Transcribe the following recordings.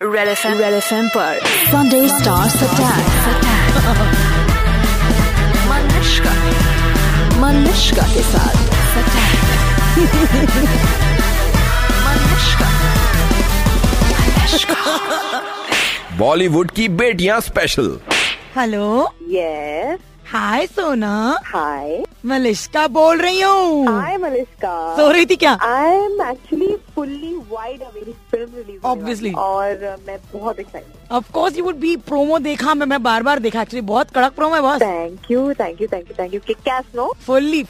Red F red F M पर Sunday stars attack Manushka Manushka के साथ बॉलीवुड की बेटियाँ स्पेशल हेलो यस हाय सोना हाय मलिश्का बोल रही हूँ। हाय मलिश्का सो रही थी क्या? I am actually fully wide awake film release Obviously. और मैं बहुत excited of course you would be promo देखा मैं मैं बार बार देखा एक्चुअली बहुत कड़क प्रोमो है boss thank you thank you thank you thank you kick ass no fully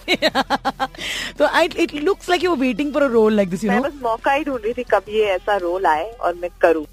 तो I it looks like you waiting for a role like this you मैं no बस मौका ही ढूंढ रही थी कब ये ऐसा रोल आए और मैं करूँ।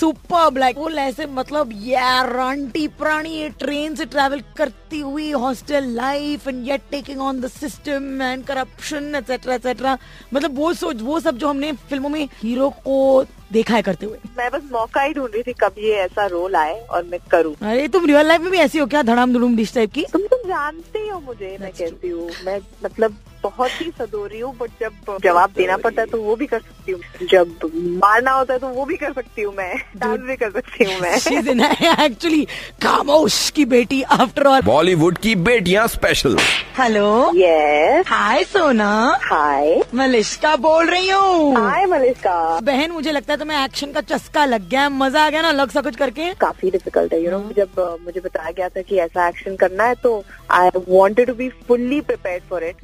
सुपर लाइक वो ऐसे मतलब यार रांटी प्राणी ये ट्रेन से ट्रैवल करती हुई hostel life and yet taking on the system and corruption etcetera etcetera मतलब वो सोच वो सब जो हमने फ़िल्मों में हीरो को देखा है करते हुए। मैं बस मौका ही ढूंढ रही थी कब ये ऐसा रोल आए और मैं करूँ। अरे तुम रियल लाइफ में भी ऐसी हो क्या? धड़ाम धुड़ूम डिश टाइप की? तुम तो जानते ही हो मुझे मैं कैसी हूँ। मैं मतलब बहुत ही सदोरी हूँ बट जब जवाब देना पड़ता है तो वो भी कर सकती हूँ। जब मारना होता है तो वो भी कर सकती हूँ मैं। डांस भी कर सकती हूँ मैं। एक्चुअली खामोश की बेटी आफ्टर ऑल बॉलीवुड की बेटियाँ स्पेशल हेलो यस हाय सोना हाय मलिश्का बोल रही हूँ। हाय मलिश्का। बहन मुझे लगता है तुम्हें एक्शन का चस्का लग गया है। मज़ा आ गया ना अलग सा कुछ करके? काफ़ी डिफ़िकल्ट है यू नो जब मुझे बताया गया था कि ऐसा एक्शन करना है तो I wanted to be fully prepare for it.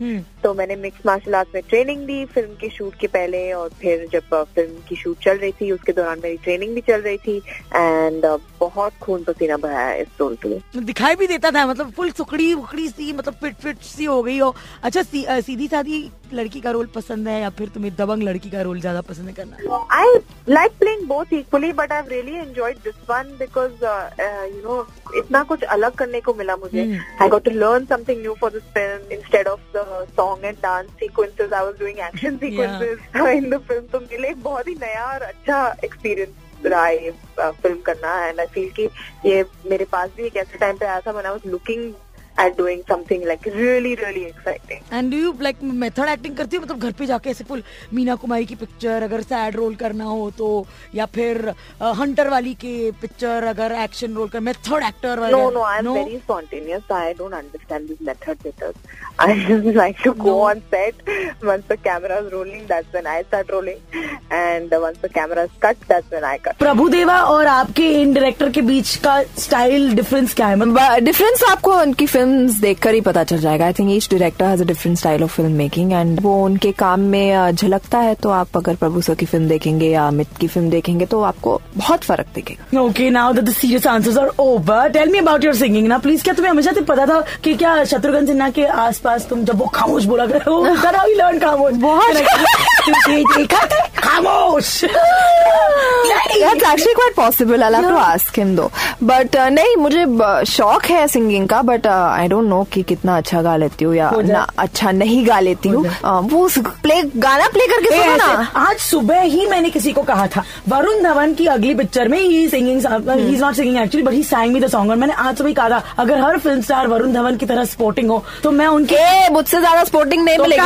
तो मैंने मिक्स मार्शल आर्ट में ट्रेनिंग दी फ़िल्म के शूट के पहले और फिर जब uh, फ़िल्म की शूट चल रही थी उसके दौरान मेरी ट्रेनिंग भी चल रही थी एंड बहुत खून पसीना बहाया इस रोल के लिए दिखाई भी देता था मतलब फुल सुखड़ी उखड़ी सी मतलब फिट फिट सी हो गई हो अच्छा सी, अ, सीधी साधी लड़की का रोल पसंद है या फिर तुम्हें दबंग लड़की का रोल ज़्यादा पसंद है करना playing both equally, but I've really enjoyed this one because uh, uh, you know इतना कुछ अलग करने को मिला मुझे. Hmm. I got to learn something new for this film instead of the song and dance sequences. I was doing action sequences yeah. in the film. तो मेरे लिए एक बहुत ही नया और अच्छा experience रहा ये फ़िल्म करना एंड आई फील कि ये मेरे पास भी एक ऐसे टाइम पे आया था when I was looking at doing something like really really exciting. And do you like method acting करती हो मतलब घर पे जाके ऐसे फुल मीना कुमारी की पिक्चर अगर सैड रोल करना हो तो या फिर हंटर वाली के पिक्चर अगर एक्शन रोल कर method actor No, no, I'm very spontaneous. I don't understand this method methods. I just like to go on set. Once the camera is rolling, that's when I start rolling. And once the camera is cut, that's when I cut. Prabhu Deva और आपके इन director के बीच का style difference क्या है मतलब difference आपको उनकी films देखकर ही पता चल जाएगा। I think each director has a different style of film making and वो उनके काम में झलकता है तो आप अगर प्रभु सर की फ़िल्म देखेंगे या अमित की फ़िल्म देखेंगे तो आपको बहुत फ़र्क दिखेगा। Okay now the serious answers are over tell me about your singing ना प्लीज़ क्या तुम्हें हमेशा से पता था कि क्या शत्रुघ्न सिन्हा के आसपास तुम जब वो खामोश बोला करे हो लर्न खामोश? बहुत खामोश! That's actually quite possible. I'll have to ask him though. But uh, नहीं मुझे uh, शौक है सिंगिंग का बट आई डोंट नो कि कितना अच्छा गा लेती हूँ या ना अच्छा नहीं गा लेती हूँ uh, वो प्ले गाना प्ले करके ए, सुनो ना। आज सुबह ही मैंने किसी को कहा था। वरुण धवन की अगली पिक्चर में ही singing he is not singing actually but he sang me the song और मैंने आज सुबह कहा था अगर हर फ़िल्म स्टार वरुण धवन की तरह स्पोर्टिंग हो तो मैं उनके मुझसे ज़्यादा स्पोर्टिंग नहीं तो मिलेगी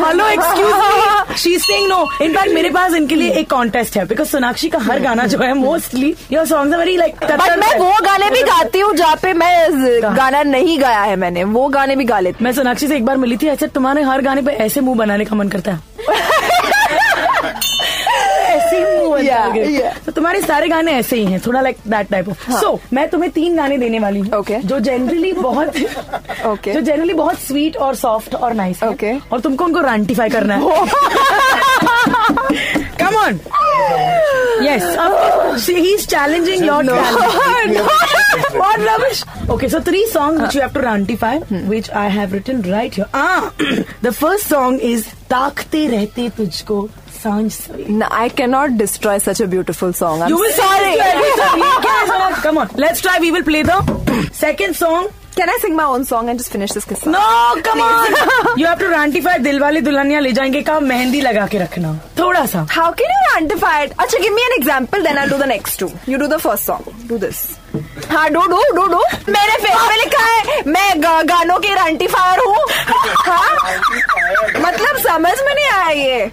hello excuse me she saying no in fact मेरे पास इनके लिए एक कॉन्टेस्ट है बिकॉज़ सोनाक्षी का हर गाना जो है mostly your songs very like but मैं वो गाने भी गाती हूँ जहाँ पे मैं गाना नहीं गाया है मैंने वो गाने भी गा लेती मैं सोनाक्षी से एक बार मिली थी ऐसे तुम्हारे हर गाने पे ऐसे मुँह बनाने का मन करता है। ही Yeah, yeah. तो तुम्हारे सारे गाने ऐसे ही हैं थोड़ा like that type of so मैं तुम्हें तीन गाने देने वाली हूँ Okay. जो जनरली बहुत Okay. जो जनरली बहुत स्वीट और सॉफ्ट और नाइस है। Okay. और तुमको उनको रांटिफाई करना है। Come on Yes. Oh. See, he's challenging your no. what rubbish? Okay, so three songs uh. which you have to identify, hmm. which I have written right here. Ah, the first song is "Taakte Rehte Tujhko." No, I cannot destroy such a beautiful song. I'm you will sorry. Come on, let's try. We will play the second song. Can I sing my own song and just finish this kiss? No, come on. You have to rantify Dilwale Dulhania Le जाएँगे का मेहंदी लगा के रखना थोड़ा सा How can you rantify it? Acha, give me an example, then I'll do the next two. You do the first song. Do this. हाँ do do do do मेरे face पे लिखा है मैं गा, गानों की रंटीफायर हूँ हाँ मतलब समझ में नहीं आया ये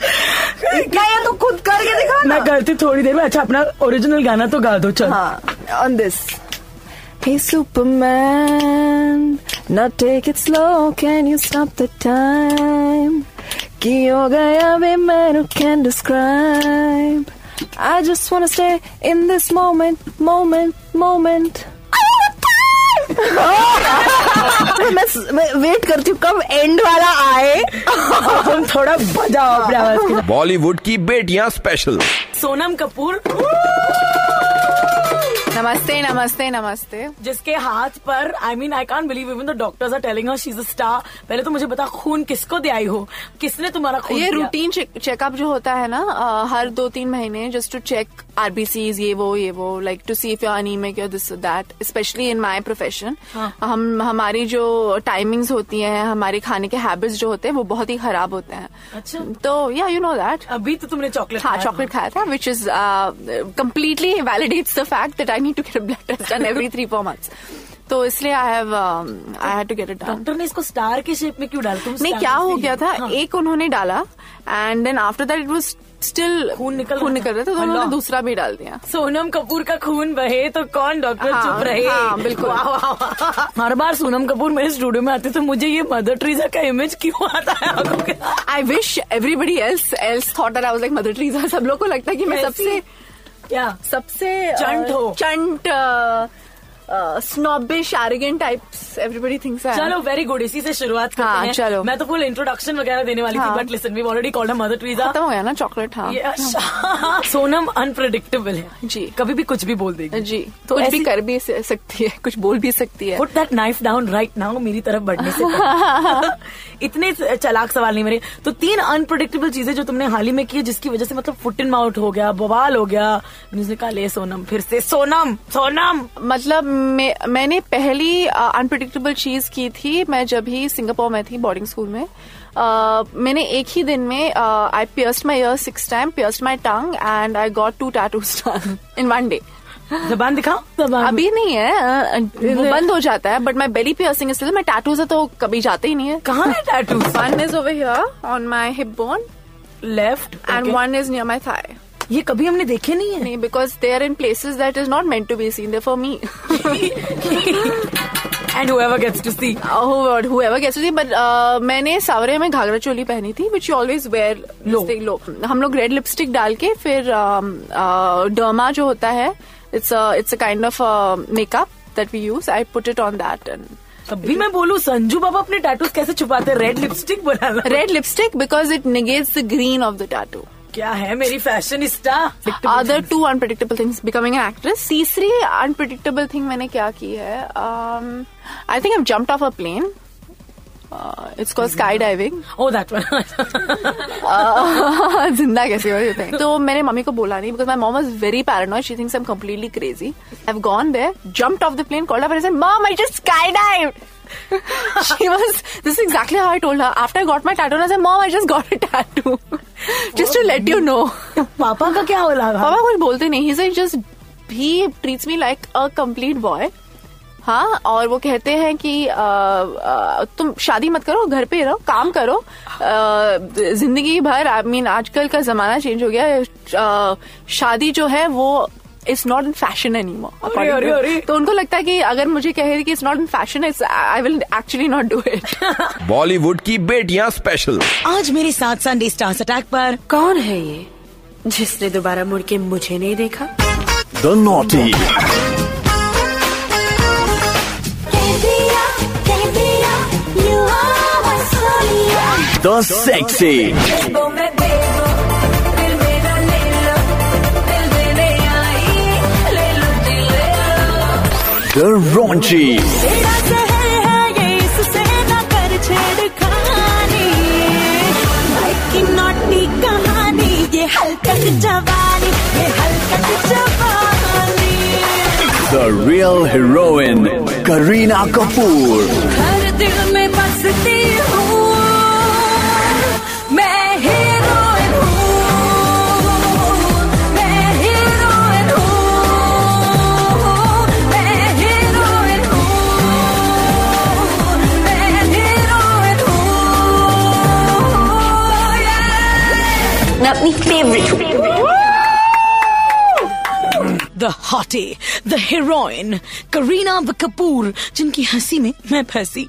इतना ये तो खुद कर मैं करती थोड़ी देर में अच्छा अपना ओरिजिनल गाना तो गा दो चल हाँ on this Hey Superman, now take it slow, can you stop the time? कि हो गया वे man who can describe. I just wanna stay in this moment, moment, moment. मैं, मैं वेट करती हूँ कब एंड वाला आए तुम थोड़ा बजाओ अपने आवाज़ बॉलीवुड की बेटियाँ स्पेशल सोनम कपूर नमस्ते नमस्ते नमस्ते। जिसके हाथ पर I mean I can't believe even the doctors are telling her she is a star पहले तो मुझे बता खून किसको दे आई हो? किसने तुम्हारा खून ये रूटीन चेकअप जो होता है ना हर दो तीन महीने जस्ट टू चेक आरबीसीज ये वो ये वो like to see if you anaemic या this that specially in my profession हम हमारी जो टाइमिंग्स होती हैं हमारे खाने के हैबिट्स जो होते हैं वो बहुत ही खराब होते हैं। अच्छा। तो या यू नो दैट अभी तो तुमने चॉकलेट हाँ चॉकलेट खाया था which is completely validates the fact that I need to get blood test done every three four months तो इसलिए I have I had to get it doctor ने इसको स्टार के शेप में क्यों डाला? तुम नहीं क्या हो गया था? हाँ। एक उन्होंने डाला and then after that it was still खून निकल खून निकल रहा था तो उन्होंने दूसरा भी डाल दिया। सोनम कपूर का खून बहे तो कौन डॉक्टर हाँ, चुप रहे? हाँ, बिल्कुल। वाह, वाह, वाह। हर बार सोनम कपूर मेरे स्टूडियो में आते तो मुझे ये मदर ट्रीजा का इमेज क्यों आता है? I wish everybody else else thought that I was like mother Teresa सब लोग को लगता है कि मैं सबसे क्या सबसे चंट हो। चंट snobbish arrogant types everybody thinks चलो वेरी गुड इसी से शुरुआत करते हाँ, हैं। चलो। मैं तो फुल इंट्रोडक्शन वगैरह देने वाली थी हाँ। But listen we already called mother Teresa खत्म हो गया ना चॉकलेट हाँ। अच्छा। सोनम अनप्रिडिक्टेबल है। जी। कभी भी कुछ भी बोल देगी। जी। तो कुछ भी कर भी सकती है कुछ बोल भी सकती है। Put that knife down right now मेरी तरफ़ बढ़ने से इतने चलाक सवाल नहीं मेरे। तो तीन अनप्रिडिक्टेबल चीज़ें जो तुमने हाल ही में की है, जिसकी वजह से मतलब फुट इन माउट हो गया बवाल हो गया। उसने कहा सोनम फिर से। सोनम सोनम मतलब मैं, मैंने पहली अनप्रिडिक्टेबल चीज़ की थी मैं जब ही सिंगापुर में थी बोर्डिंग स्कूल में अ, मैंने एक ही दिन में I pierced my ear six time pierced my tongue and I got two tattoos in one day जबान दिखाओ। अभी नहीं है वो बंद हो जाता है बट माई बेली पियर्सिंग इसलिए मैं टैटू से तो कभी जाते ही नहीं है। कहाँ है tattoo one is over here on my hip bone left and one is near my thigh ये कभी हमने देखे नहीं है? नहीं because they are in places that is not meant to be seen they for me and whoever gets to see. Whoever gets to see. But uh, मैंने सावरे में घाघरा चोली पहनी थी which you always wear Low. Low. हम लोग red lipstick डाल के फिर डर्मा जो होता है it's it's a kind of makeup that we use I put it on that and तब भी मैं बोलूँ संजू बाबा अपने टैटूज कैसे छुपाते रेड लिपस्टिक बोला red lipstick because it negates the green of the tattoo क्या है मेरी fashionista? Other two unpredictable things becoming an actress तीसरी अनप्रडिक्टेबल थिंग मैंने क्या की है? I think I jumped off a plane it's called sky diving oh that one ज़िंदा कैसे हो जाते हैं तो मैंने मम्मी को बोला नहीं because my mom was very paranoid she thinks I am completely crazy I have gone there jumped off the plane called up and said mom I just sky dive she was this is exactly how I told her. After I got my tattoo and I said mom I just got a tattoo. Just to let you know. पापा का क्या लगा पापा कुछ बोलते नहीं. He just he treats me like a complete boy हाँ और वो कहते हैं कि आ, आ, तुम शादी मत करो घर पे रहो काम करो. ज़िंदगी भर आई मीन आजकल का जमाना चेंज हो गया. है, शादी जो है वो it's not in fashion any अरे। तो उनको लगता है कि अगर मुझे कहे कि it's not in fashion it's I will actually not do it Bollywood की बेटियाँ स्पेशल आज मेरे साथ संडे स्टार्स अटैक पर कौन है ये जिसने दोबारा मुड़ के मुझे नहीं देखा? The Raunchy, The Real Heroine, Karina Kapoor. Favourite हूँ the hottie the heroine Kareena Kapoor जिनकी हँसी में मैं फंसी।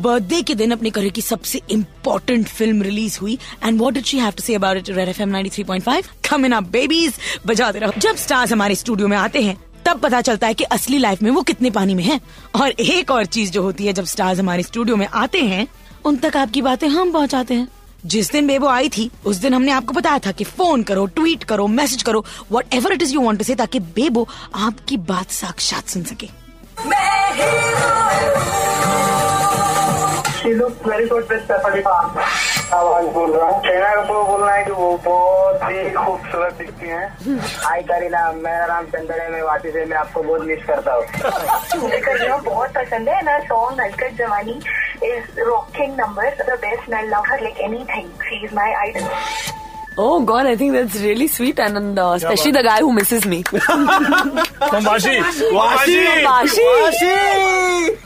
बर्थडे के दिन अपने करियर की सबसे इम्पोर्टेंट फ़िल्म रिलीज़ हुई and what did she have to say about it red FM 93.5 coming up babies बजाते रहो। जब स्टार्स हमारे स्टूडियो में आते हैं, तब पता चलता है कि असली लाइफ में वो कितने पानी में हैं। और एक और चीज़ जो होती है, जब स्टार्स हमारे स्टूडियो में आते हैं उन तक आपकी बातें हम पहुंचाते हैं। जिस दिन बेबो आई थी उस दिन हमने आपको बताया था कि फ़ोन करो ट्वीट करो मैसेज करो whatever it is you want to say ताकि बेबो आपकी बात साक्षात सुन सके। She looks very good with Stephanie Khan. आवाज़ बोल रहा हूँ कपूर बोलना है कि वो बहुत ही खूबसूरत दिखती हैं। हाय करीना मेरा नाम चंदन है मैं से मैं आपको बहुत मिस करता हूँ। करीना बहुत पसंद है ना song Halkat Jawani is rocking number the best I love her like anything she is my idol Oh God, I think that's really sweet, and uh, especially the guy who misses me. हम वाशी वाशी वाशी।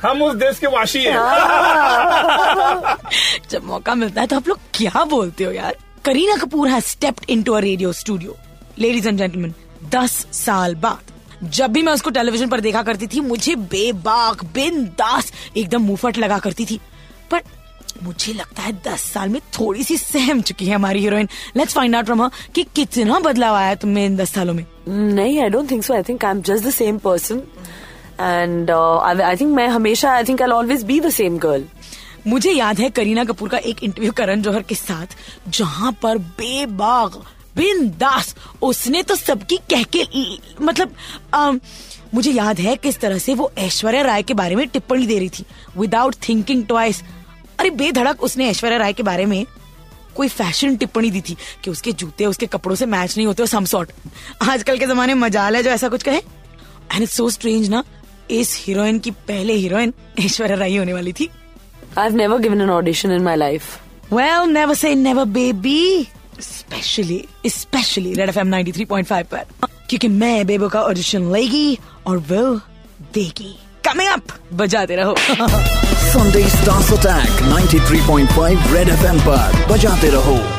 हम उस देश के वाशी हैं। जब मौका मिलता है तो आप लोग क्या बोलते हो यार? Kareena Kapoor has stepped into a radio studio ladies and gentleman दस साल बाद जब भी मैं उसको टेलीविज़न पर देखा करती थी मुझे बेबाक बिंदास एकदम मुंहफट लगा करती थी। पर मुझे लगता है दस साल में थोड़ी सी सहम चुकी है हमारी heroine let's find out from कि कितना बदलाव आया तुम्हें इन दस सालों में। नहीं I don't think so I think I am just the same person and I think मैं हमेशा I think I always be the same girl मुझे याद है करीना कपूर का एक इंटरव्यू करण जौहर के साथ जहाँ पर बेबाग बिंदास उसने तो सबकी कह के मतलब अम, मुझे याद है किस तरह से वो ऐश्वर्या राय के बारे में टिप्पणी दे रही थी विदाउट थिंकिंग ट्वाइस अरे बेधड़क उसने ऐश्वर्या राय के बारे में कोई फ़ैशन टिप्पणी दी थी कि उसके जूते उसके कपड़ों से मैच नहीं होते सम सॉर्ट आजकल के जमाने मजाल है जो ऐसा कुछ कहे। एंड इट्स सो स्ट्रेंज ना इस हीरोइन की पहले हीरोइन ऐश्वर्या राय होने वाली थी। I never given an audition in my life well never say never baby specially specially red F M ninety three point five पर। क्यूँकी मैं बेबो का ऑडिशन लेगी और वे देगी। कमिंग अप बजाते रहो। Three point five red FM M पर। बजाते रहो।